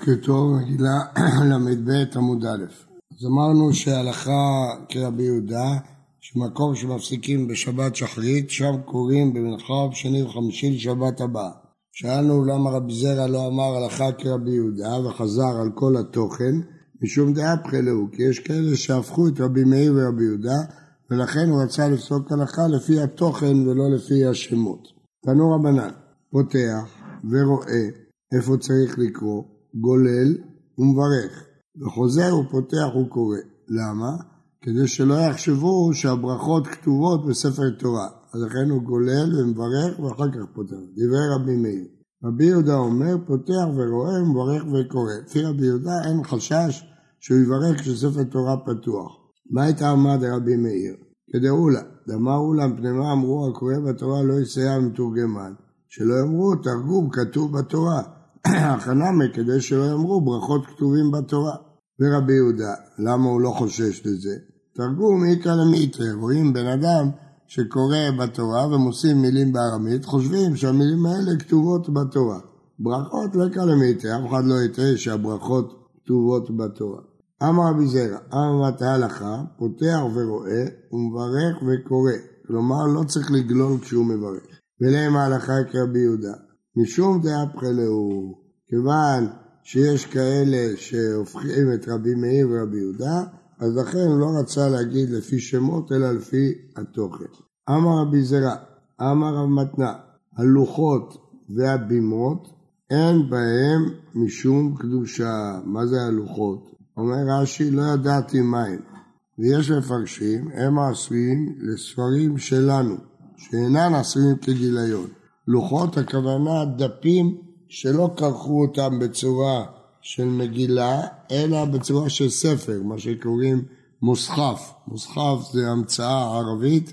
בוקר טוב, מגילה ל"ב עמוד א'. אז אמרנו שהלכה כרבי יהודה, שמקום שמפסיקים בשבת שחרית, שם קוראים במנחה בשני וחמישי לשבת הבאה. שאלנו למה רבי זרע לא אמר הלכה כרבי יהודה וחזר על כל התוכן, משום דעה פחלהו, כי יש כאלה שהפכו את רבי מאיר ורבי יהודה, ולכן הוא רצה לפסוק הלכה לפי התוכן ולא לפי השמות. תנו רבנן, פותח ורואה איפה צריך לקרוא, גולל ומברך, וחוזר ופותח וקורא. למה? כדי שלא יחשבו שהברכות כתובות בספר תורה. אז לכן הוא גולל ומברך ואחר כך פותח. דברי רבי מאיר. רבי יהודה אומר, פותח ורואה, מברך וקורא. לפי רבי יהודה אין חשש שהוא יברך כשספר תורה פתוח. מה הייתה עמד רבי מאיר? כדאולה, דמר לה מפני מה אמרו הקורא בתורה לא יסייע מתורגמן. שלא יאמרו תרגום כתוב בתורה. החנמי כדי שלא יאמרו ברכות כתובים בתורה. ורבי יהודה, למה הוא לא חושש לזה? תרגום איכא למיתרא, רואים בן אדם שקורא בתורה ומוסיף מילים בארמית, חושבים שהמילים האלה כתובות בתורה. ברכות לא איכא למיתרא, אף אחד לא יטעה שהברכות כתובות בתורה. אמר רבי זרע, אמר מטה הלכה, פותח ורואה ומברך וקורא. כלומר, לא צריך לגלול כשהוא מברך. ולהם ההלכה כרבי יהודה. משום דעה פחלהו, כיוון שיש כאלה שהופכים את רבי מאיר ורבי יהודה, אז לכן הוא לא רצה להגיד לפי שמות, אלא לפי התוכן. אמר רבי זרע, אמר רב מתנה, הלוחות והבימות, אין בהם משום קדושה. מה זה הלוחות? אומר רש"י, לא ידעתי מהם. ויש מפרשים, הם עשויים לספרים שלנו, שאינן עשויים כגיליון. לוחות הכוונה דפים שלא כרכו אותם בצורה של מגילה, אלא בצורה של ספר, מה שקוראים מוסחף. מוסחף זה המצאה ערבית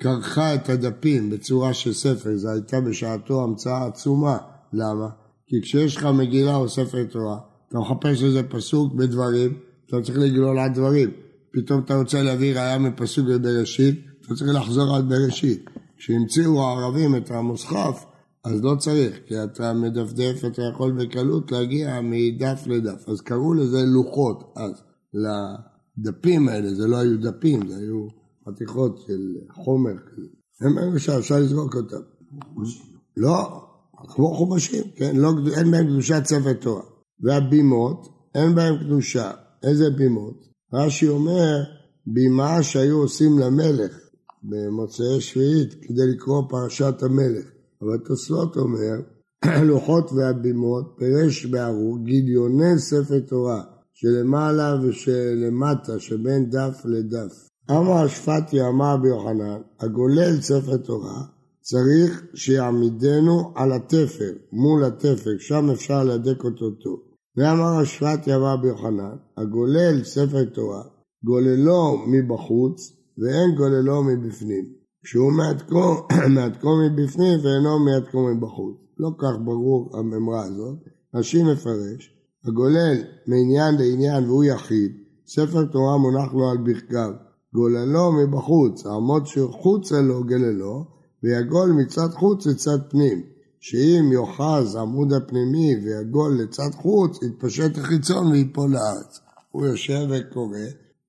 שכרכה את הדפים בצורה של ספר, זו הייתה בשעתו המצאה עצומה. למה? כי כשיש לך מגילה או ספר תורה, אתה מחפש איזה פסוק בדברים, אתה צריך לגלול על דברים. פתאום אתה רוצה להביא ראיה מפסוק בבראשית, אתה צריך לחזור על בראשית. כשהמציאו הערבים את המוסחף, אז לא צריך, כי אתה מדפדף, אתה יכול בקלות להגיע מדף לדף. אז קראו לזה לוחות אז. לדפים האלה, זה לא היו דפים, זה היו חתיכות של חומר כזה. הם אלו שאפשר לזרוק אותם. לא, כמו חומשים, כן? לא, אין בהם קדושת ספר תורה. והבימות, אין בהם קדושה. איזה בימות? רש"י אומר, בימה שהיו עושים למלך. במוצאי שביעית כדי לקרוא פרשת המלך. אבל תוספות אומר, לוחות והבימות פירש בערו גיליוני ספר תורה שלמעלה ושלמטה שבין דף לדף. אמר השפטי אמר ביוחנן, הגולל ספר תורה צריך שיעמידנו על התפר, מול התפר, שם אפשר להדק אותו טוב. ואמר השפטי אמר ביוחנן, הגולל ספר תורה, גוללו מבחוץ ואין גוללו מבפנים. מעתקו, מעתקו מבפנים ואינו מעתקו מבחוץ. לא כך ברור הממרה הזאת. רש"י מפרש, הגולל מעניין לעניין והוא יחיד, ספר תורה מונח לו על ברכיו, גוללו מבחוץ, העמוד שחוצה לו גללו, ויגול מצד חוץ לצד פנים, שאם יאחז עמוד הפנימי ויגול לצד חוץ, יתפשט החיצון ויפול לארץ. הוא יושב וקורא,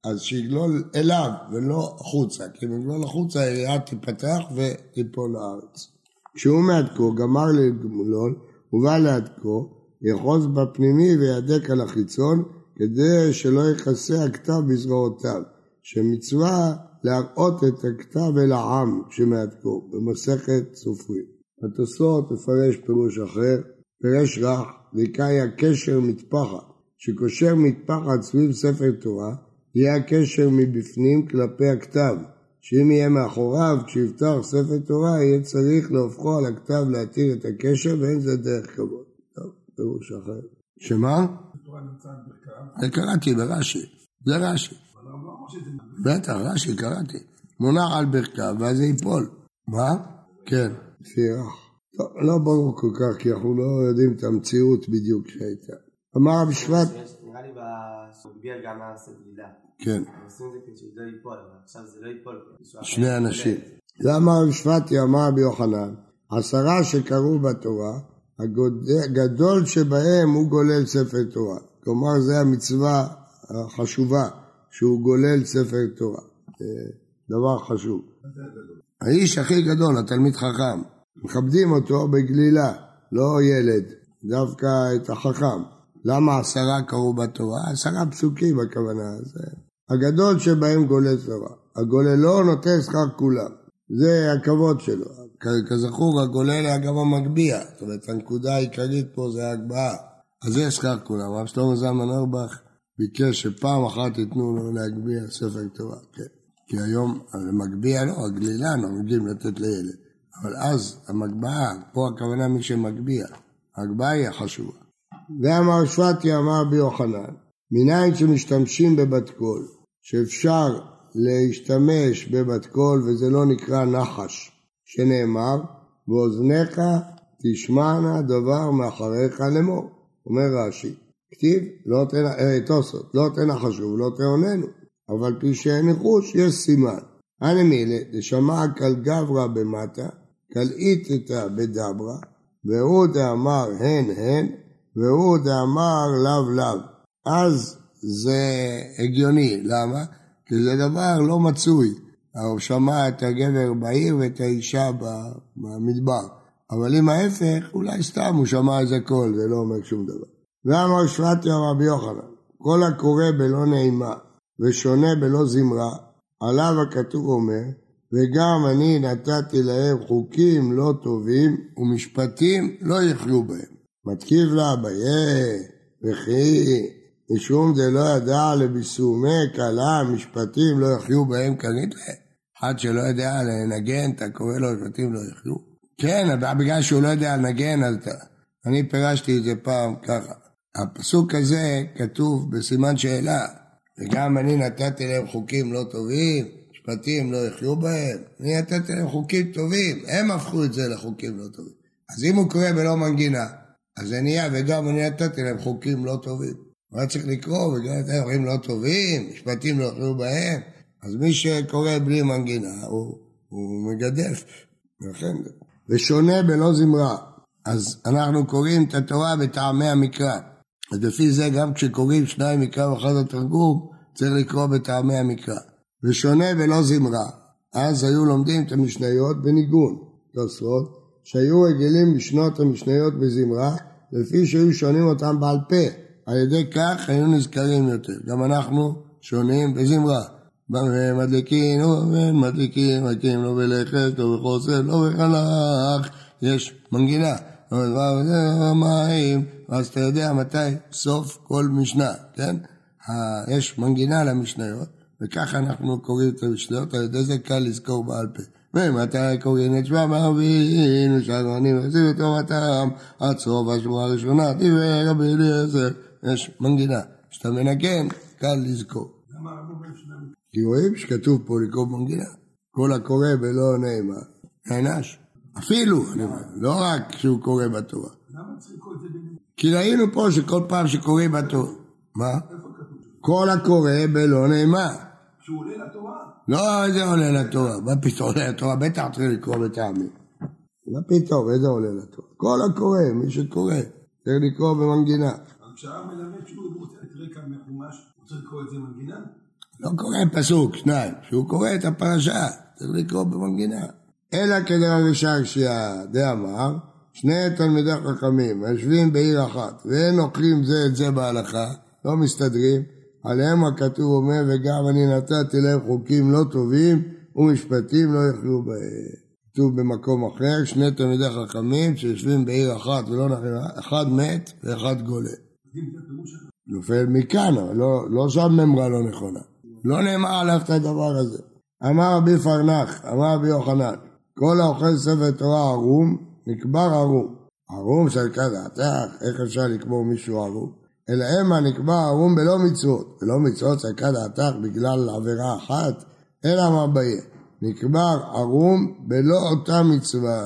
אז שיגלול אליו ולא החוצה, כי אם יגלול החוצה העירייה תיפתח ותיפול לארץ. כשהוא מעדכו, גמר לגמולון, הוא בא לעדכו, יאחוז בפנימי וידק על החיצון, כדי שלא יכסה הכתב בזרועותיו, שמצווה להראות את הכתב אל העם כשמעדכו, במסכת סופרים. התוספות מפרש פירוש אחר, פירש רך, ויקאי הקשר מטפחת, שקושר מטפחת סביב ספר תורה, יהיה הקשר מבפנים כלפי הכתב, שאם יהיה מאחוריו, כשיפתח ספר תורה, יהיה צריך להופכו על הכתב להתיר את הקשר, ואין זה דרך כבוד. טוב, פירוש אחר. שמה? אני קראתי ברש"י, זה רש"י. בטח, רש"י קראתי. מונח על ברכיו, ואז זה ייפול. מה? כן. טוב, לא ברור כל כך, כי אנחנו לא יודעים את המציאות בדיוק שהייתה. אמר רב שבט... לי בסוגיה גם בלידה. כן. עושים את זה כדי שזה לא ייפול, אבל עכשיו זה לא ייפול. שני אנשים. למה רב שבטי אמר רבי יוחנן, עשרה שקראו בתורה, הגדול שבהם הוא גולל ספר תורה. כלומר, זו המצווה החשובה, שהוא גולל ספר תורה. דבר חשוב. האיש הכי גדול, התלמיד חכם, מכבדים אותו בגלילה, לא ילד, דווקא את החכם. למה עשרה קראו בתורה? עשרה פסוקים הכוונה. זה הגדול שבהם גולל תורה. הגוללו נותן שכר כולם. זה הכבוד שלו. כזכור, הגולל היה גם המגביה. זאת אומרת, הנקודה העיקרית פה זה ההגבהה. אז זה שכר כולם. הרב שלמה זלמן אורבך ביקש שפעם אחת ייתנו לו להגביה ספר תורה. כן. כי היום המגביה לא, הגלילה נוהגים לתת לילד. אבל אז המגבהה, פה הכוונה מי שמגביה. ההגבהה היא החשובה. ואמר שבטי אמר רבי יוחנן, מניין שמשתמשים בבת קול, שאפשר להשתמש בבת קול וזה לא נקרא נחש, שנאמר, באוזניך תשמענה דבר מאחריך לאמור, אומר רש"י, כתיב, לא תנא, אה, תוספות, לא תנא חשוב, לא תעוננו, אבל פי שאין ניחוש יש סימן. אנא מילה, דשמע קל גברא במטה, קל איתתא בדברה, והוא דאמר הן הן, והוא דאמר לאו לאו. אז זה הגיוני, למה? כי זה דבר לא מצוי. הוא שמע את הגבר בעיר ואת האישה במדבר. אבל אם ההפך, אולי סתם הוא שמע איזה קול, זה לא אומר שום דבר. ואמר שבטיה רבי יוחנן, כל הקורא בלא נעימה ושונה בלא זמרה, עליו הכתוב אומר, וגם אני נתתי להם חוקים לא טובים ומשפטים לא יחיו בהם. מתקיף לה אביה, וכי משום זה לא ידע לביסומי כלה, משפטים לא יחיו בהם כנראה. אחד שלא יודע לנגן, אתה קורא לו משפטים לא יחיו. כן, בגלל שהוא לא יודע לנגן, אז אתה... אני פירשתי את זה פעם ככה. הפסוק הזה כתוב בסימן שאלה, וגם אני נתתי להם חוקים לא טובים, משפטים לא יחיו בהם, אני נתתי להם חוקים טובים, הם הפכו את זה לחוקים לא טובים. אז אם הוא קורא בלא מנגינה, אז זה נהיה, וגם אני נתתי להם חוקים לא טובים. הוא היה צריך לקרוא, וגם את דברים לא טובים, משפטים לא יוכלו בהם. אז מי שקורא בלי מנגינה, הוא, הוא מגדף. לכן, ושונה בלא זמרה. אז אנחנו קוראים את התורה בטעמי המקרא. אז לפי זה גם כשקוראים שניים מקרא ואחד התרגום, צריך לקרוא בטעמי המקרא. ושונה בלא זמרה. אז היו לומדים את המשניות בניגון, תוספות, שהיו רגילים לשנות המשניות בזמרה, לפי שהיו שונים אותם בעל פה. על ידי כך היו נזכרים יותר. גם אנחנו שונים בזמרה. מדליקים, מדליקים, מכים לא בלכת, לא בחוסר, לא בחלך. יש מנגינה. מים, אז אתה יודע מתי סוף כל משנה, כן? יש מנגינה למשניות, וככה אנחנו קוראים את המשניות, על ידי זה קל לזכור בעל פה. ומתי קוראים את שמם אבינו שהגאונים יחזירו את טובתם עד סוף השבועה הראשונה דיבר רבי אליעזר יש מנגינה. כשאתה מנגן קל לזכור. כי רואים שכתוב פה לקרוא מנגינה כל הקורא בלא נאמר. נענש אפילו, לא רק כשהוא קורא בתורה. כי ראינו פה שכל פעם שקוראים בתורה מה? כל הקורא בלא נאמר. שהוא עולה לתורה? לא, איזה עולה לתורה? מה פתאום עולה לתורה? בטח צריך לקרוא בטעמים. מה פתאום, איזה עולה לתורה? כל הקורא, מי שקורא, צריך לקרוא במנגינה. כשהרב מלמד שהוא רוצה את רקע מחומש, הוא צריך לקרוא את זה במנגינה? לא קורא פסוק, שניים. כשהוא קורא את הפרשה, צריך לקרוא במנגינה. אלא כדרב ישעיה דאמר, שני תלמידי חכמים היושבים בעיר אחת ואין אוכלים זה את זה בהלכה, לא מסתדרים, עליהם הכתוב אומר, וגם אני נתתי להם חוקים לא טובים ומשפטים לא יכלו בהם. כתוב במקום אחר, שני תלמידי חכמים שיושבים בעיר אחת ולא נכנסים, אחד מת ואחד גולה. נופל מכאן, אבל לא, לא שם ממרה לא נכונה. לא נאמר עליו את הדבר הזה. אמר רבי פרנח, אמר רבי יוחנן, כל האוכל ספר תורה ערום, נקבר ערום. ערום של כדעתך, איך אפשר לקבור מישהו ערום? אלא המה נקבע ערום בלא מצוות, ולא מצוות צדקה דעתך בגלל עבירה אחת, אלא מה ביה, נקבר ערום בלא אותה מצווה.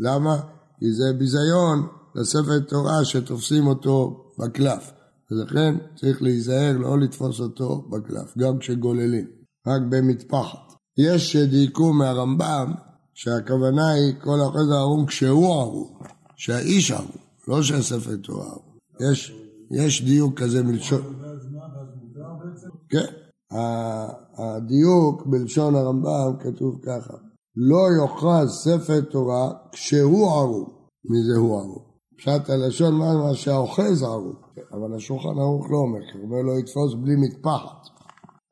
למה? כי זה ביזיון לספר תורה שתופסים אותו בקלף. ולכן צריך להיזהר לא לתפוס אותו בקלף, גם כשגוללים, רק במטפחת. יש שדייקו מהרמב"ם שהכוונה היא כל האחוז הערום כשהוא ערום, שהאיש ערום, לא שהספר תורה ערום. יש, יש דיוק כזה מלשון... כן, הדיוק בלשון הרמב"ם כתוב ככה: לא יאחז ספר תורה כשהוא ערום. מזה הוא ערום. פשט הלשון מה שהאוחז ערום. אבל השולחן ערוך לא אומר, הוא אומר לו יתפוס בלי מטפחת.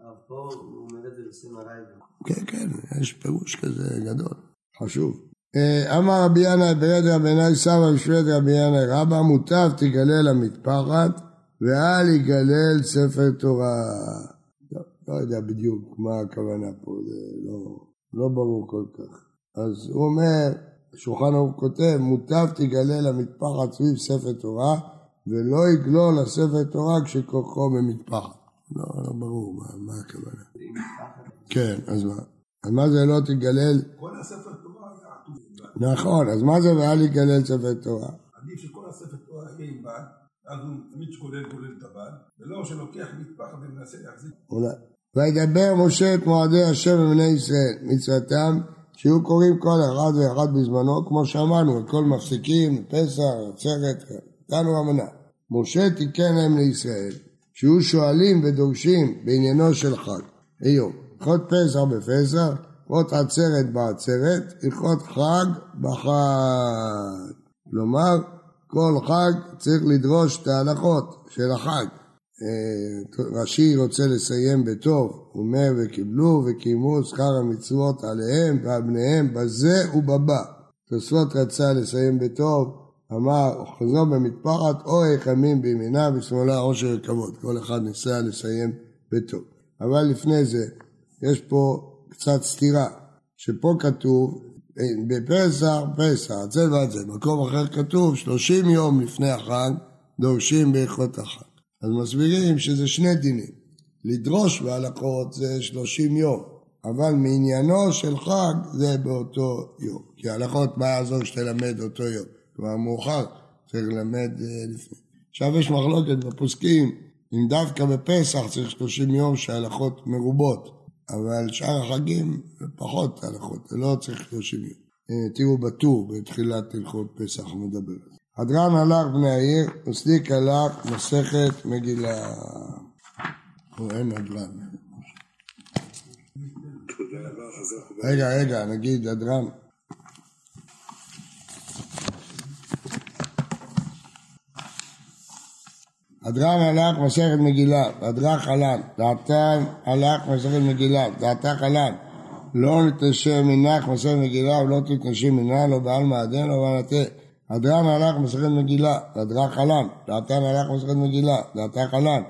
אבל פה הוא אומר את זה בסימרי גם. כן, כן, יש פירוש כזה גדול, חשוב. אה, אמר רבי ינאי ברד רבני סבא בשבט רבי ינאי רבא מוטב תגלל המטפחת ואל יגלל ספר תורה. לא, לא יודע בדיוק מה הכוונה פה, זה לא, לא ברור כל כך. אז הוא אומר, שולחן ערוך כותב, מוטב תגלל המטפחת סביב ספר תורה ולא יגלול לספר תורה כשכוחו במטפחת. לא, לא ברור מה, מה הכוונה. כן, אז מה? אז מה זה לא תגלל? כל הספר. נכון, אז מה זה ואל יגלל ספר תורה? עדיף שכל הספר תורה יהיה עם בד, אז הוא תמיד שכולל כולל את הבד, ולא שלוקח מטפחת ומנסה להחזיק. אולי. וידבר משה את מועדי השם בבני ישראל, מצוותם, שיהיו קוראים כל אחד ואחד בזמנו, כמו שאמרנו, הכל מפסיקים, פסח, עצרת, נתנו אמנה. משה תיקן להם לישראל, שיהיו שואלים ודורשים בעניינו של חג. היום, הלכות פסח בפסח, הלכות עצרת בעצרת, הלכות חג בחג. כלומר, כל חג צריך לדרוש את ההלכות של החג. אה, רש"י רוצה לסיים בטוב, הוא אומר וקיבלו וקיימו שכר המצוות עליהם ועל בניהם בזה ובבא. תוספות רצה לסיים בטוב, אמר חזור במטפחת או איכמים בימינה בשמאלה עושר וכבוד. כל אחד ניסה לסיים בטוב. אבל לפני זה, יש פה קצת סתירה, שפה כתוב אה, בפסח, פסח, זה ועד זה. מקום אחר כתוב 30 יום לפני החג דורשים בהלכות החג. אז מסבירים שזה שני דינים. לדרוש בהלכות זה 30 יום, אבל מעניינו של חג זה באותו יום. כי ההלכות, מה יעזור שתלמד אותו יום? כבר מאוחר, צריך ללמד אה, לפני. עכשיו יש מחלוקת בפוסקים, אם דווקא בפסח צריך 30 יום שההלכות מרובות, אבל שאר החגים זה פחות הלכות, זה לא צריך 30 יום. אה, תראו בטור בתחילת הלכות פסח מדבר. הדרן הלך בני העיר, וסליק הלך מסכת מגילה. או אין הדרן. רגע, רגע, נגיד הדרן. הדרן הלך מסכת מגילה, והדרך חלן, דעתן הלך מסכת מגילה, דעתה חלן. לא נתנשם מנך מסכת מגילה ולא תתנשם מנה, לא בעלמא עדן, לא בעלתה. הדרן הלך מסכת מגילה, והדרך חלן, דעתן הלך מסכת מגילה, דעתה חלן.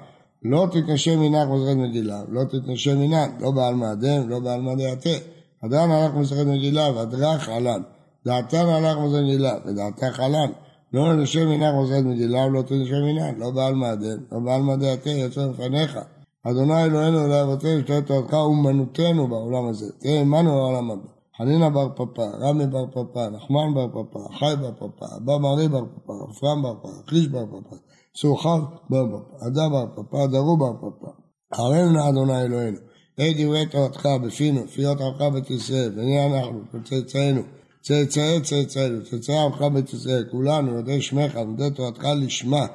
לא תתנשם מנך מסכת מגילה, לא תתנשם מנן, לא בעלמא עדן, לא בעלמא דעתה. הדרן הלך מסכת מגילה, והדרך חלן. דעתן הלך מסכת מגילה, ודעתה חלן. לא נשם מנך מסכת מגילה ולא תנשם מנן, לא בעלמא עדן, לא בעלמא דעתה, יוצא לפניך. אדוני אלוהינו אלוהי אבותינו, שתהיה תורתך אומנותנו בעולם הזה, תהיה עמנו בעולם הבא. חנינא בר פפא, רמי בר פפא, נחמן בר פפא, חי בר פפא, אבא מרי בר פפא, רפרם בר פפא, חיש בר פפא, סוחר בר פפא, עדה בר פפא, דרו בר פפא. הרינו נא אדוני אלוהינו, את דברי תורתך בפינו, פיות עמך ישראל, ונהיה אנחנו, צאצאינו, צאצאי צאצאינו, צאצאי עמך ישראל, כולנו יודעי שמך, יודעי תורתך לשמה,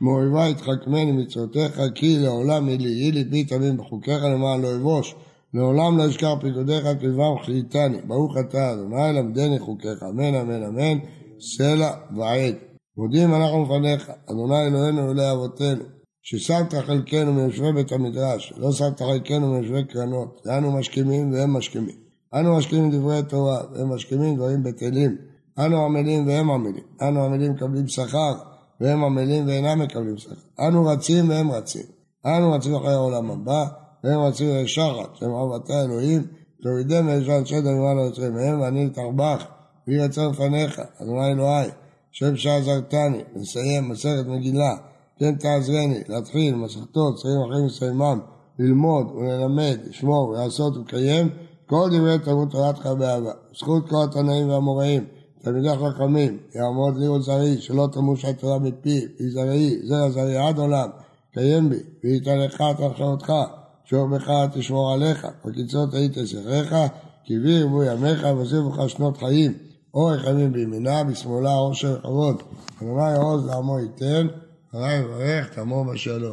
מאויבי יתחכמני מצוותיך, כי לעולם יהי לי, יהי ליבי תמים בחוקיך למען לא אבוש. לעולם לא אשכח פקודיך כלבם חייתני. ברוך אתה אדוני למדני חוקיך. אמן אמן אמן. סלע ועד. מודים אנחנו לפניך, אדוני אלוהינו אלוהי אבותינו, ששמת חלקנו מיושבי בית המדרש, לא שמת חלקנו מיושבי קרנות, ואנו משכימים והם משכימים. אנו משכימים דברי תורה, והם משכימים דברים בטלים. אנו עמלים והם עמלים. אנו עמלים מקבלים שכר, והם עמלים ואינם מקבלים שכר. אנו רצים והם רצים. אנו רצים אחרי העולם הבא, והם רצים לשחת, שהם אהבתה אלוהים, תורידם וישן שד למעלה יוצרים מהם, ואני אתרבח, ויהי רצון לפניך, אדוני אלוהי, שם שעזרתני, נסיים מסכת מגילה, כן תעזרני, להתחיל מסכתות, שרים אחרים לסיימם, ללמוד וללמד, לשמור ולעשות ולקיים, כל דברי תלמוד תורתך באהבה. זכות כל התנאים והאמוראים, תלמידי חכמים, יעמוד לי ולזרעי, שלא תמוש התורה מפי, ויזרעי, זרע זרעי עד עולם, קיים בי, וייתן לך את הנחלותך, שור בך תשמור עליך, וקיצות היית שיחך, כי בי ירבו ימיך, ויוסיפו לך שנות חיים, אורך ימים בימינה, בשמאלה עושר וכבוד. אדוני עוז לעמו ייתן, אדוני יברך, תמו בשלום.